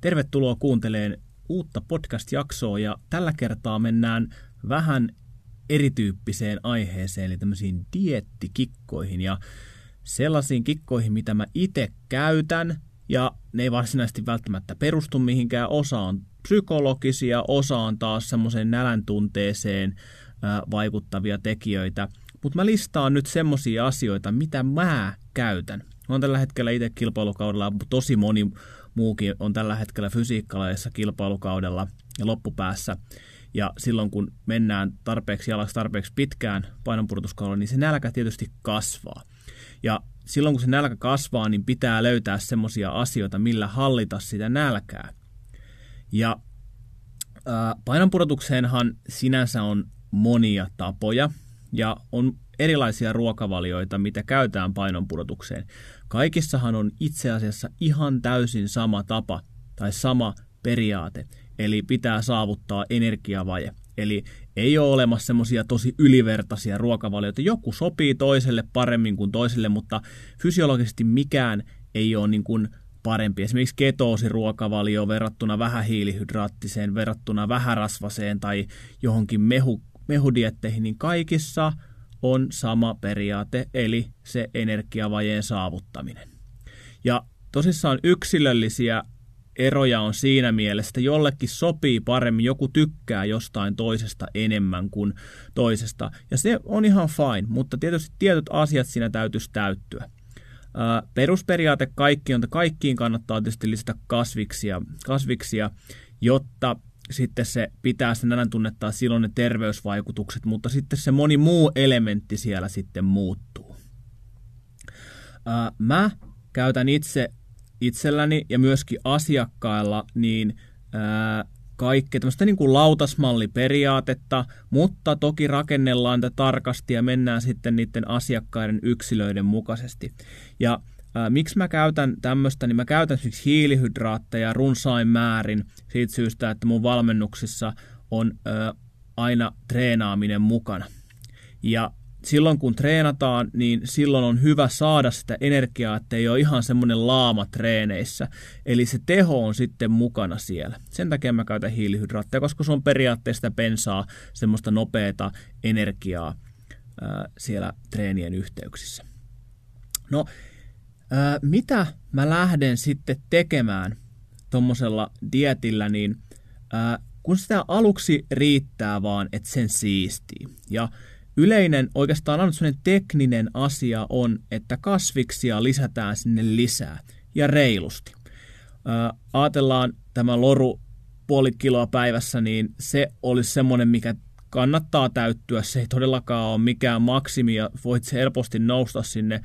Tervetuloa kuunteleen uutta podcast-jaksoa ja tällä kertaa mennään vähän erityyppiseen aiheeseen, eli tämmöisiin diettikikkoihin ja sellaisiin kikkoihin, mitä mä itse käytän ja ne ei varsinaisesti välttämättä perustu mihinkään. Osa on psykologisia, osa on taas semmoiseen nälän tunteeseen vaikuttavia tekijöitä. Mutta mä listaan nyt semmoisia asioita, mitä mä käytän. Mä oon tällä hetkellä itse kilpailukaudella, tosi moni muukin on tällä hetkellä fysiikkalaisessa kilpailukaudella ja loppupäässä. Ja silloin kun mennään tarpeeksi jalaksi tarpeeksi pitkään painonpudotuskaudella, niin se nälkä tietysti kasvaa. Ja silloin kun se nälkä kasvaa, niin pitää löytää semmoisia asioita, millä hallita sitä nälkää. Ja ää, painonpudotukseenhan sinänsä on monia tapoja ja on erilaisia ruokavalioita, mitä käytetään painonpudotukseen. Kaikissahan on itse asiassa ihan täysin sama tapa tai sama periaate, eli pitää saavuttaa energiavaje. Eli ei ole olemassa semmoisia tosi ylivertaisia ruokavalioita. Joku sopii toiselle paremmin kuin toiselle, mutta fysiologisesti mikään ei ole niin kuin parempi. Esimerkiksi ketoosiruokavalio verrattuna vähähiilihydraattiseen, verrattuna vähärasvaseen tai johonkin mehu, mehudietteihin, niin kaikissa on sama periaate, eli se energiavajeen saavuttaminen. Ja tosissaan yksilöllisiä eroja on siinä mielessä, että jollekin sopii paremmin, joku tykkää jostain toisesta enemmän kuin toisesta. Ja se on ihan fine, mutta tietysti tietyt asiat siinä täytyisi täyttyä. perusperiaate kaikki on, että kaikkiin kannattaa tietysti lisätä kasviksia, kasviksia jotta sitten se pitää sen nälän tunnettaa silloin ne terveysvaikutukset, mutta sitten se moni muu elementti siellä sitten muuttuu. mä käytän itse itselläni ja myöskin asiakkailla niin ää, kaikkea tämmöistä niin kuin lautasmalliperiaatetta, mutta toki rakennellaan tätä tarkasti ja mennään sitten niiden asiakkaiden yksilöiden mukaisesti. Ja miksi mä käytän tämmöistä, niin mä käytän esimerkiksi hiilihydraatteja runsain määrin siitä syystä, että mun valmennuksissa on ää, aina treenaaminen mukana. Ja silloin kun treenataan, niin silloin on hyvä saada sitä energiaa, että ei ole ihan semmoinen laama treeneissä. Eli se teho on sitten mukana siellä. Sen takia mä käytän hiilihydraatteja, koska se on periaatteessa bensaa, semmoista nopeata energiaa ää, siellä treenien yhteyksissä. No, ää, mitä mä lähden sitten tekemään tuommoisella dietillä, niin ää, kun sitä aluksi riittää vaan, että sen siistii. Ja yleinen, oikeastaan on sellainen tekninen asia on, että kasviksia lisätään sinne lisää ja reilusti. Ää, ajatellaan tämä loru puoli kiloa päivässä, niin se olisi semmoinen, mikä kannattaa täyttyä. Se ei todellakaan ole mikään maksimi ja voit helposti nousta sinne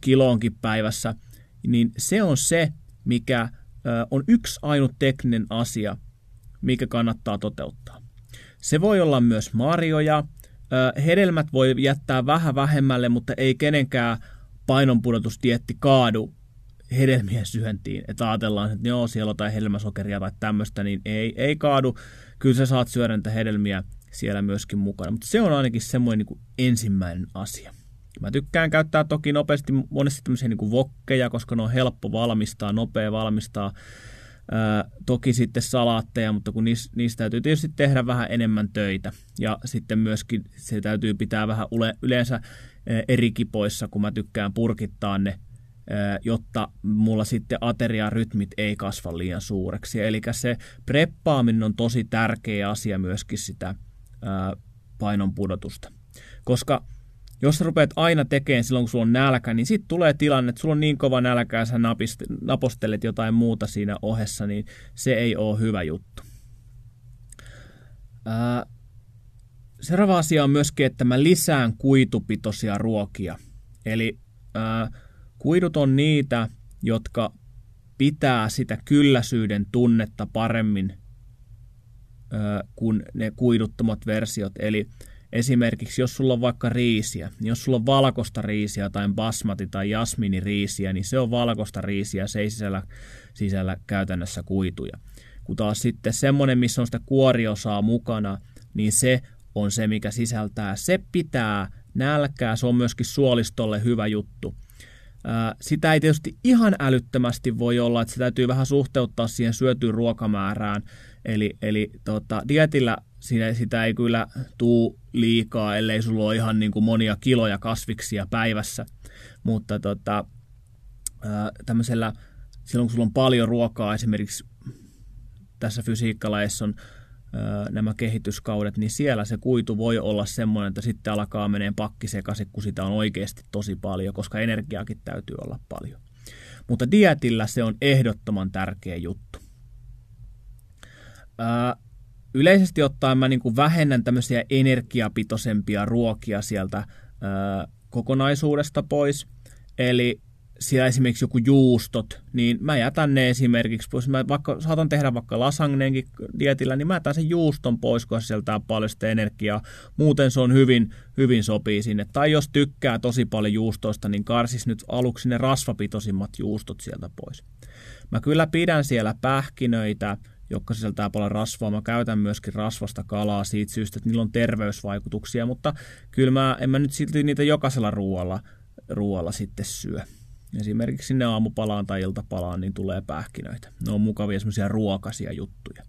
kiloonkin päivässä. Niin se on se, mikä on yksi ainut tekninen asia, mikä kannattaa toteuttaa. Se voi olla myös marjoja, hedelmät voi jättää vähän vähemmälle, mutta ei kenenkään painonpudotustietti kaadu hedelmien syöntiin. Että ajatellaan, että joo, siellä on jotain hedelmäsokeria tai tämmöistä, niin ei, ei kaadu. Kyllä sä saat syödä niitä hedelmiä siellä myöskin mukana. Mutta se on ainakin semmoinen niin ensimmäinen asia. Mä tykkään käyttää toki nopeasti monesti tämmöisiä niin kuin vokkeja, koska ne on helppo valmistaa, nopea valmistaa. Ää, toki sitten salaatteja, mutta kun niistä, niistä täytyy tietysti tehdä vähän enemmän töitä. Ja sitten myöskin se täytyy pitää vähän ule, yleensä eri kipoissa, kun mä tykkään purkittaa ne, jotta mulla sitten ateriarytmit ei kasva liian suureksi. Eli se preppaaminen on tosi tärkeä asia myöskin sitä painon pudotusta. Koska jos sä rupeat aina tekemään silloin, kun sulla on nälkä, niin sitten tulee tilanne, että sulla on niin kova nälkä ja sä napist, napostelet jotain muuta siinä ohessa, niin se ei ole hyvä juttu. Ää, seuraava asia on myöskin, että mä lisään kuitupitoisia ruokia. Eli ää, kuidut on niitä, jotka pitää sitä kylläisyyden tunnetta paremmin ää, kuin ne kuiduttomat versiot. Eli Esimerkiksi jos sulla on vaikka riisiä, niin jos sulla on valkoista riisiä tai basmati tai jasminiriisiä, niin se on valkoista riisiä, se ei sisällä, sisällä käytännössä kuituja. Kun taas sitten semmoinen, missä on sitä kuoriosaa mukana, niin se on se, mikä sisältää. Se pitää nälkää, se on myöskin suolistolle hyvä juttu. sitä ei tietysti ihan älyttömästi voi olla, että se täytyy vähän suhteuttaa siihen syötyyn ruokamäärään. Eli, eli tota, dietillä sitä, sitä ei kyllä tuu liikaa, ellei sulla ole ihan niin kuin monia kiloja kasviksia päivässä. Mutta tota, tämmöisellä, silloin kun sulla on paljon ruokaa, esimerkiksi tässä fysiikkalaissa on nämä kehityskaudet, niin siellä se kuitu voi olla semmoinen, että sitten alkaa menee pakki sekaisin, kun sitä on oikeasti tosi paljon, koska energiaakin täytyy olla paljon. Mutta dietillä se on ehdottoman tärkeä juttu. Ää, yleisesti ottaen mä niin kuin vähennän tämmöisiä energiapitoisempia ruokia sieltä ää, kokonaisuudesta pois. Eli siellä esimerkiksi joku juustot, niin mä jätän ne esimerkiksi pois. Mä vaikka, saatan tehdä vaikka lasagneenkin dietillä, niin mä jätän sen juuston pois, se sieltä paljon sitä energiaa. Muuten se on hyvin, hyvin sopii sinne. Tai jos tykkää tosi paljon juustoista, niin karsis nyt aluksi ne rasvapitoisimmat juustot sieltä pois. Mä kyllä pidän siellä pähkinöitä, jotka sisältää paljon rasvaa. Mä käytän myöskin rasvasta kalaa siitä syystä, että niillä on terveysvaikutuksia, mutta kyllä mä, en mä nyt silti niitä jokaisella ruoalla, ruoalla sitten syö. Esimerkiksi sinne aamupalaan tai iltapalaan niin tulee pähkinöitä. Ne on mukavia semmoisia ruokasia juttuja.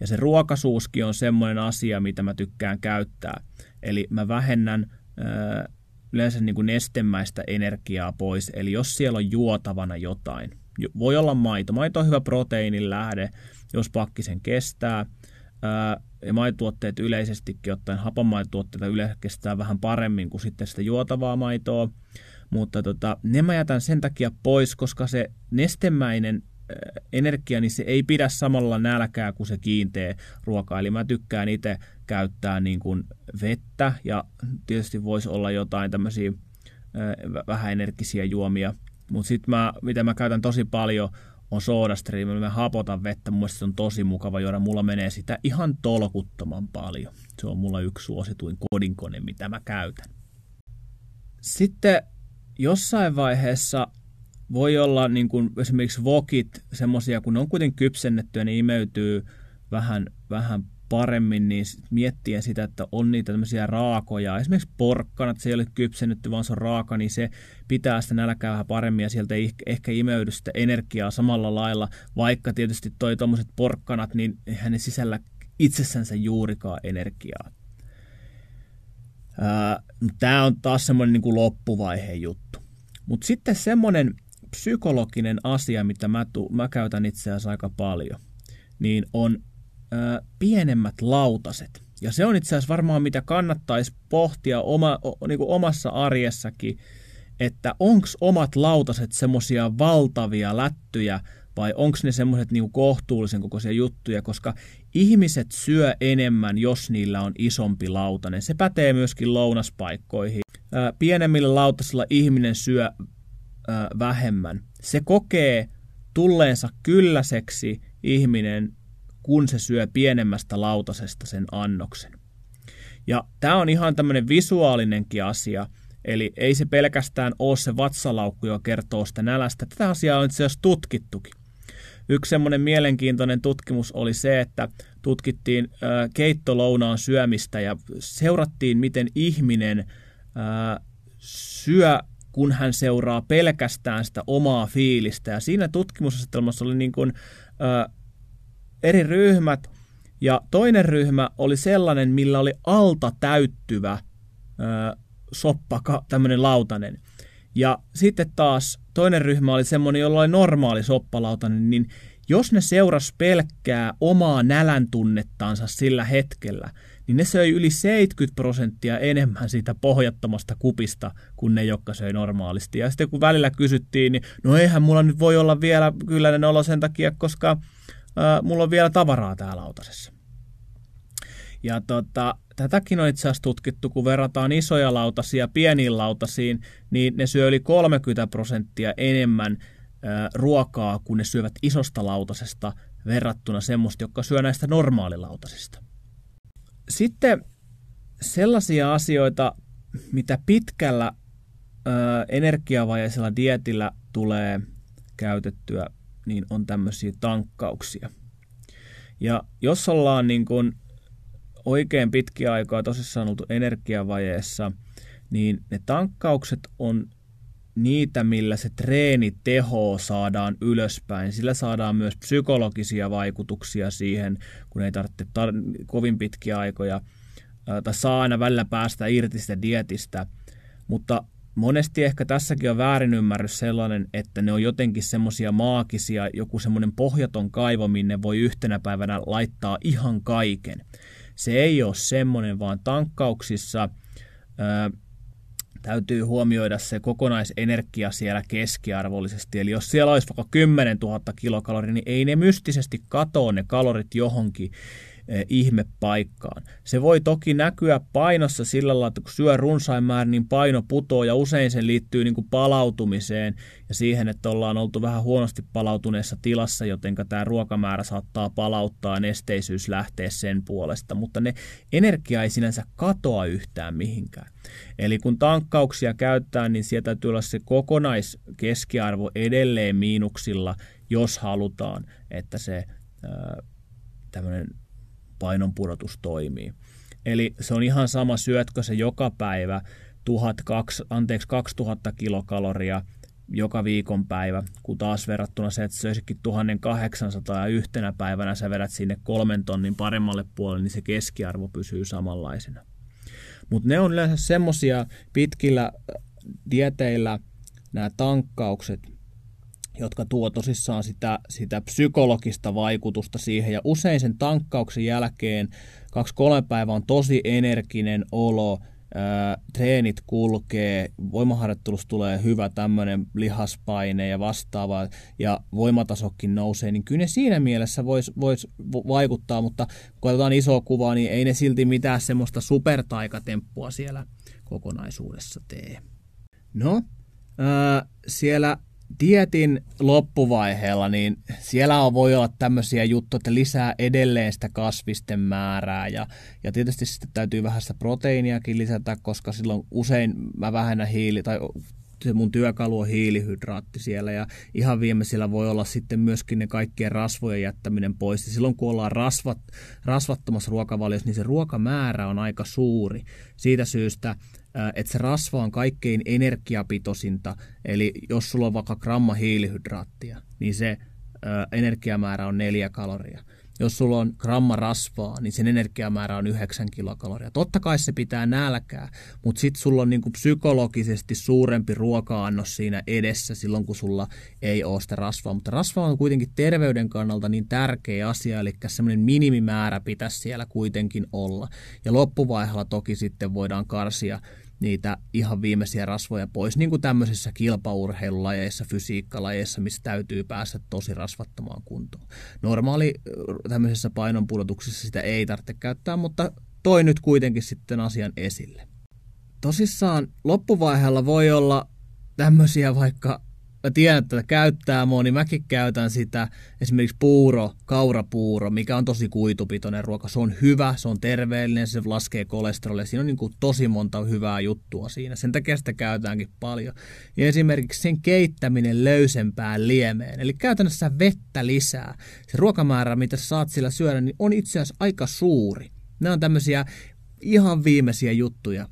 Ja se ruokasuuskin on semmoinen asia, mitä mä tykkään käyttää. Eli mä vähennän äh, yleensä niin kuin nestemäistä energiaa pois. Eli jos siellä on juotavana jotain, voi olla maito. Maito on hyvä proteiinin lähde, jos pakki sen kestää. Ää, ja maitotuotteet yleisestikin ottaen, hapanmaitotuotteita yleensä kestää vähän paremmin kuin sitten sitä juotavaa maitoa. Mutta tota, ne mä jätän sen takia pois, koska se nestemäinen energia, niin se ei pidä samalla nälkää kuin se kiinteä ruoka. Eli mä tykkään itse käyttää niin kuin vettä ja tietysti voisi olla jotain tämmöisiä vähän energisiä juomia. Mutta sitten mä, mitä mä käytän tosi paljon, on soodastream, mä hapotan vettä, mun se on tosi mukava juoda, mulla menee sitä ihan tolkuttoman paljon. Se on mulla yksi suosituin kodinkone, mitä mä käytän. Sitten jossain vaiheessa voi olla niin kuin esimerkiksi vokit semmoisia, kun ne on kuitenkin kypsennettyä, ne imeytyy vähän, vähän paremmin, niin miettien sitä, että on niitä tämmöisiä raakoja. Esimerkiksi porkkanat, se ei ole kypsennetty, vaan se on raaka, niin se pitää sitä nälkää vähän paremmin ja sieltä ei ehkä imeydy sitä energiaa samalla lailla, vaikka tietysti toi tuommoiset porkkanat, niin eihän ne sisällä itsessänsä juurikaan energiaa. Tämä on taas semmoinen niin kuin loppuvaiheen juttu. Mutta sitten semmoinen psykologinen asia, mitä mä, tu, mä käytän itse asiassa aika paljon, niin on ää, pienemmät lautaset. Ja se on itse asiassa varmaan, mitä kannattaisi pohtia oma, o, niin kuin omassa arjessakin, että onko omat lautaset semmoisia valtavia lättyjä, vai onko ne semmoiset niinku kohtuullisen kokoisia juttuja, koska ihmiset syö enemmän, jos niillä on isompi lautanen. Se pätee myöskin lounaspaikkoihin. Ää, pienemmillä lautasilla ihminen syö vähemmän. Se kokee tulleensa kylläiseksi ihminen, kun se syö pienemmästä lautasesta sen annoksen. Ja tämä on ihan tämmöinen visuaalinenkin asia, eli ei se pelkästään ole se vatsalaukku, joka kertoo sitä nälästä. Tätä asiaa on itse asiassa tutkittukin. Yksi semmoinen mielenkiintoinen tutkimus oli se, että tutkittiin keittolounaan syömistä ja seurattiin, miten ihminen syö, kun hän seuraa pelkästään sitä omaa fiilistä. Ja siinä tutkimusasetelmassa oli niin kuin, eri ryhmät, ja toinen ryhmä oli sellainen, millä oli alta täyttyvä soppa, tämmöinen lautanen. Ja sitten taas toinen ryhmä oli semmoinen, jolla oli normaali soppalautanen, niin jos ne seuras pelkkää omaa nälän tunnettansa sillä hetkellä, niin ne söi yli 70 prosenttia enemmän siitä pohjattomasta kupista kuin ne, jotka söi normaalisti. Ja sitten kun välillä kysyttiin, niin no eihän mulla nyt voi olla vielä kylläinen olo sen takia, koska mulla on vielä tavaraa täällä lautasessa. Ja tota, tätäkin on itse asiassa tutkittu, kun verrataan isoja lautasia pieniin lautasiin, niin ne syö yli 30 prosenttia enemmän ää, ruokaa, kun ne syövät isosta lautasesta verrattuna semmoista, jotka syö näistä normaalilautasista. Sitten sellaisia asioita, mitä pitkällä energiavajaisella dietillä tulee käytettyä, niin on tämmöisiä tankkauksia. Ja jos ollaan niin kuin oikein pitkiä aikaa tosissaan oltu energiavajeessa, niin ne tankkaukset on niitä, millä se treeniteho saadaan ylöspäin. Sillä saadaan myös psykologisia vaikutuksia siihen, kun ei tarvitse tar- kovin pitkiä aikoja tai saa aina välillä päästä irti sitä dietistä. Mutta monesti ehkä tässäkin on väärinymmärrys sellainen, että ne on jotenkin semmoisia maagisia, joku semmoinen pohjaton kaivo, minne voi yhtenä päivänä laittaa ihan kaiken. Se ei ole semmoinen, vaan tankkauksissa ää, täytyy huomioida se kokonaisenergia siellä keskiarvollisesti. Eli jos siellä olisi vaikka 10 000 kilokaloria, niin ei ne mystisesti katoa ne kalorit johonkin ihmepaikkaan. Se voi toki näkyä painossa sillä lailla, että kun syö runsain määrin, niin paino putoo ja usein se liittyy niin kuin palautumiseen ja siihen, että ollaan oltu vähän huonosti palautuneessa tilassa, joten tämä ruokamäärä saattaa palauttaa, nesteisyys lähtee sen puolesta, mutta ne energia ei sinänsä katoa yhtään mihinkään. Eli kun tankkauksia käyttää, niin sieltä täytyy olla se kokonaiskeskiarvo edelleen miinuksilla, jos halutaan, että se tämmöinen painon pudotus toimii. Eli se on ihan sama, syötkö se joka päivä 1002, anteeksi, 2000 kilokaloria joka viikonpäivä, kun taas verrattuna se, että söisikin 1800 ja yhtenä päivänä sä vedät sinne kolmen tonnin paremmalle puolelle, niin se keskiarvo pysyy samanlaisena. Mutta ne on yleensä semmoisia pitkillä dieteillä nämä tankkaukset, jotka tuo tosissaan sitä, sitä psykologista vaikutusta siihen. Ja usein sen tankkauksen jälkeen kaksi-kolme päivää on tosi energinen olo, ää, treenit kulkee, voimaharjoittelussa tulee hyvä tämmöinen lihaspaine ja vastaava, ja voimatasokin nousee, niin kyllä ne siinä mielessä voisi vois vaikuttaa, mutta kun katsotaan isoa kuvaa, niin ei ne silti mitään semmoista supertaikatemppua siellä kokonaisuudessa tee. No, ää, siellä dietin loppuvaiheella, niin siellä on, voi olla tämmöisiä juttuja, että lisää edelleen sitä kasvisten määrää ja, ja tietysti sitten täytyy vähän sitä proteiiniakin lisätä, koska silloin usein mä vähennän hiili, tai se mun työkalu on hiilihydraatti siellä ja ihan viimeisillä voi olla sitten myöskin ne kaikkien rasvojen jättäminen pois. Ja silloin kun ollaan rasvat, rasvattomassa ruokavaliossa, niin se ruokamäärä on aika suuri. Siitä syystä että se rasva on kaikkein energiapitoisinta, eli jos sulla on vaikka gramma hiilihydraattia, niin se energiamäärä on neljä kaloria. Jos sulla on gramma rasvaa, niin sen energiamäärä on 9 kilokaloria. Totta kai se pitää nälkää, mutta sitten sulla on niinku psykologisesti suurempi ruoka-annos siinä edessä silloin, kun sulla ei ole sitä rasvaa. Mutta rasva on kuitenkin terveyden kannalta niin tärkeä asia, eli semmoinen minimimäärä pitäisi siellä kuitenkin olla. Ja loppuvaiheella toki sitten voidaan karsia niitä ihan viimeisiä rasvoja pois, niin kuin tämmöisissä kilpaurheilulajeissa, fysiikkalajeissa, missä täytyy päästä tosi rasvattomaan kuntoon. Normaali tämmöisessä painonpudotuksessa sitä ei tarvitse käyttää, mutta toi nyt kuitenkin sitten asian esille. Tosissaan loppuvaiheella voi olla tämmöisiä vaikka mä tiedän, että käyttää moni, niin mäkin käytän sitä. Esimerkiksi puuro, kaurapuuro, mikä on tosi kuitupitoinen ruoka. Se on hyvä, se on terveellinen, se laskee kolesterolia. Siinä on niin kuin tosi monta hyvää juttua siinä. Sen takia sitä käytäänkin paljon. Ja esimerkiksi sen keittäminen löysempään liemeen. Eli käytännössä vettä lisää. Se ruokamäärä, mitä saat sillä syödä, niin on itse asiassa aika suuri. Nämä on tämmöisiä ihan viimeisiä juttuja.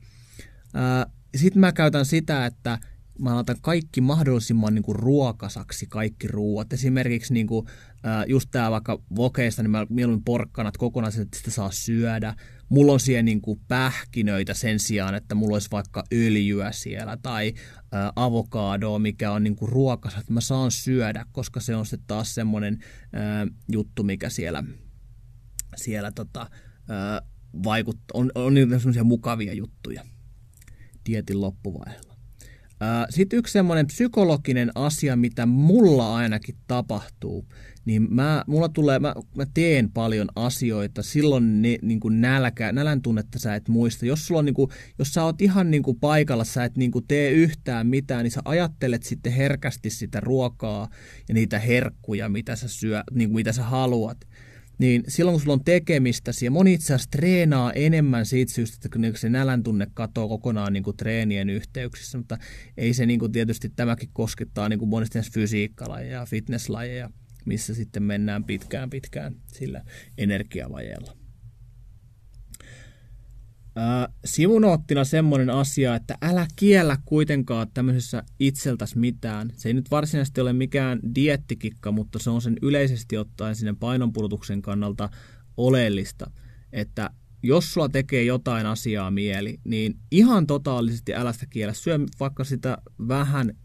Sitten mä käytän sitä, että mä laitan kaikki mahdollisimman niin kuin ruokasaksi kaikki ruuat. Esimerkiksi niin kuin, äh, just tämä vaikka vokeista, niin mä mieluummin porkkanat kokonaisesti sitä saa syödä. Mulla on siellä niin kuin pähkinöitä sen sijaan, että mulla olisi vaikka öljyä siellä tai äh, avokadoa, mikä on niin kuin ruokasa, että mä saan syödä, koska se on sitten taas semmoinen äh, juttu, mikä siellä, siellä tota, äh, vaikuttaa, on, on niitä semmoisia mukavia juttuja dietin loppuvaiheella. Sitten yksi semmoinen psykologinen asia, mitä mulla ainakin tapahtuu, niin mä, mulla tulee, mä, mä teen paljon asioita, silloin ne, niin kuin nälkä, nälän tunnetta sä et muista. Jos, sulla on, niin kuin, jos sä oot ihan niin kuin paikalla, sä et niin kuin tee yhtään mitään, niin sä ajattelet sitten herkästi sitä ruokaa ja niitä herkkuja, mitä sä, syö, niin kuin mitä sä haluat niin silloin kun sulla on tekemistä, ja moni itse asiassa treenaa enemmän siitä syystä, että se nälän tunne katoo kokonaan niin kuin treenien yhteyksissä, mutta ei se niin kuin tietysti tämäkin koskettaa niin kuin monesti fysiikkalajeja ja fitnesslajeja, missä sitten mennään pitkään pitkään sillä energiavajeella. Sivunoottina semmoinen asia, että älä kiellä kuitenkaan tämmöisessä itseltäs mitään. Se ei nyt varsinaisesti ole mikään diettikikka, mutta se on sen yleisesti ottaen sinne painonpudotuksen kannalta oleellista, että jos sulla tekee jotain asiaa mieli, niin ihan totaalisesti älä sitä kiellä. Syö vaikka sitä vähän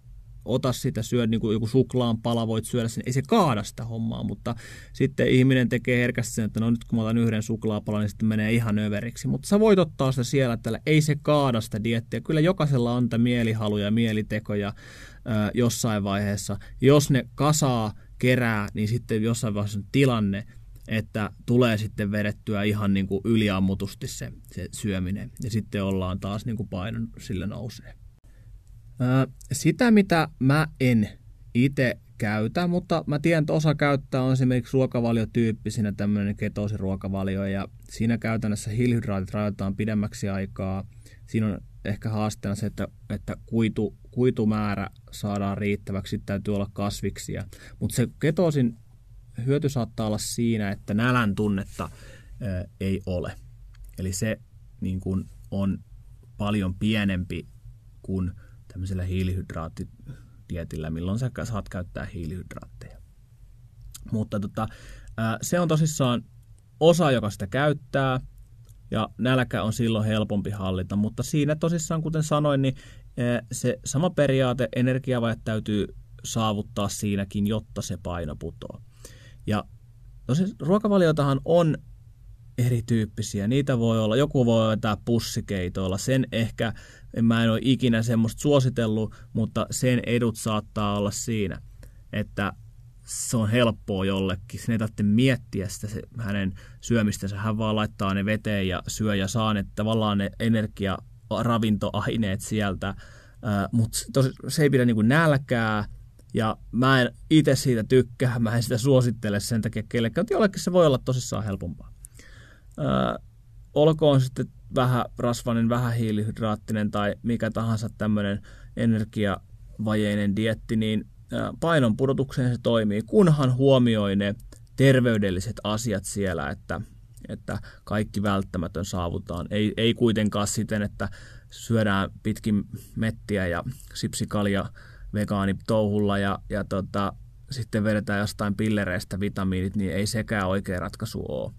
ota sitä, syö niin kuin joku suklaan pala, voit syödä sen, ei se kaada sitä hommaa, mutta sitten ihminen tekee herkästi sen, että no nyt kun mä otan yhden suklaapalan, niin sitten menee ihan överiksi, mutta sä voit ottaa sitä siellä, että ei se kaada sitä diettiä, kyllä jokaisella on mielihaluja ja mielitekoja ää, jossain vaiheessa, jos ne kasaa, kerää, niin sitten jossain vaiheessa on tilanne, että tulee sitten vedettyä ihan niin kuin yliammutusti se, se syöminen, ja sitten ollaan taas niin kuin painon sille nousee. Sitä, mitä mä en itse käytä, mutta mä tiedän, että osa käyttää on esimerkiksi ruokavaliotyyppisinä tämmöinen ketoosiruokavalio, ja siinä käytännössä hiilihydraatit rajoitetaan pidemmäksi aikaa. Siinä on ehkä haasteena se, että, että kuitu, kuitumäärä saadaan riittäväksi, täytyy olla kasviksia. Mutta se ketoosin hyöty saattaa olla siinä, että nälän tunnetta ää, ei ole. Eli se niin kun, on paljon pienempi kuin tämmöisellä hiilihydraattitietillä, milloin sä saat käyttää hiilihydraatteja. Mutta tota, se on tosissaan osa, joka sitä käyttää, ja nälkä on silloin helpompi hallita, mutta siinä tosissaan, kuten sanoin, niin se sama periaate, energiavaje täytyy saavuttaa siinäkin, jotta se paino putoo. Ja tosiaan ruokavaliotahan on erityyppisiä. Niitä voi olla, joku voi vetää pussikeitoilla. Sen ehkä, mä en ole ikinä semmoista suositellut, mutta sen edut saattaa olla siinä, että se on helppoa jollekin. Sen ei tarvitse miettiä sitä se, hänen syömistänsä. Hän vaan laittaa ne veteen ja syö ja saa ne tavallaan ne energia ravintoaineet sieltä. Äh, mutta se ei pidä niinku nälkää, ja mä en itse siitä tykkää, mä en sitä suosittele sen takia kellekään, mutta jollekin se voi olla tosissaan helpompaa. Öö, olkoon sitten vähän rasvainen, vähän hiilihydraattinen tai mikä tahansa tämmöinen energiavajeinen dietti, niin painon pudotukseen se toimii, kunhan huomioi ne terveydelliset asiat siellä, että, että kaikki välttämätön saavutaan. Ei, ei kuitenkaan siten, että syödään pitkin mettiä ja sipsikalia vegaanitouhulla ja, ja tota, sitten vedetään jostain pillereistä vitamiinit, niin ei sekään oikea ratkaisu ole.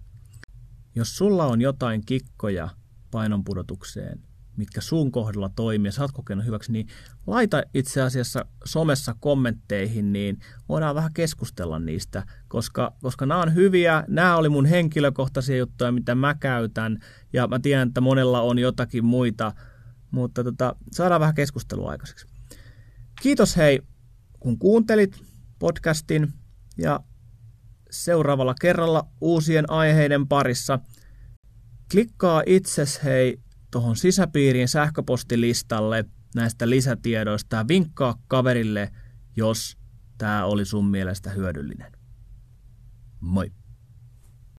Jos sulla on jotain kikkoja painonpudotukseen, mitkä sun kohdalla toimii ja sä oot kokenut hyväksi, niin laita itse asiassa somessa kommentteihin, niin voidaan vähän keskustella niistä, koska, koska nämä on hyviä, nämä oli mun henkilökohtaisia juttuja, mitä mä käytän, ja mä tiedän, että monella on jotakin muita, mutta tota, saadaan vähän keskustelua aikaiseksi. Kiitos hei, kun kuuntelit podcastin, ja seuraavalla kerralla uusien aiheiden parissa. Klikkaa itses hei tuohon sisäpiirin sähköpostilistalle näistä lisätiedoista ja vinkkaa kaverille, jos tämä oli sun mielestä hyödyllinen. Moi!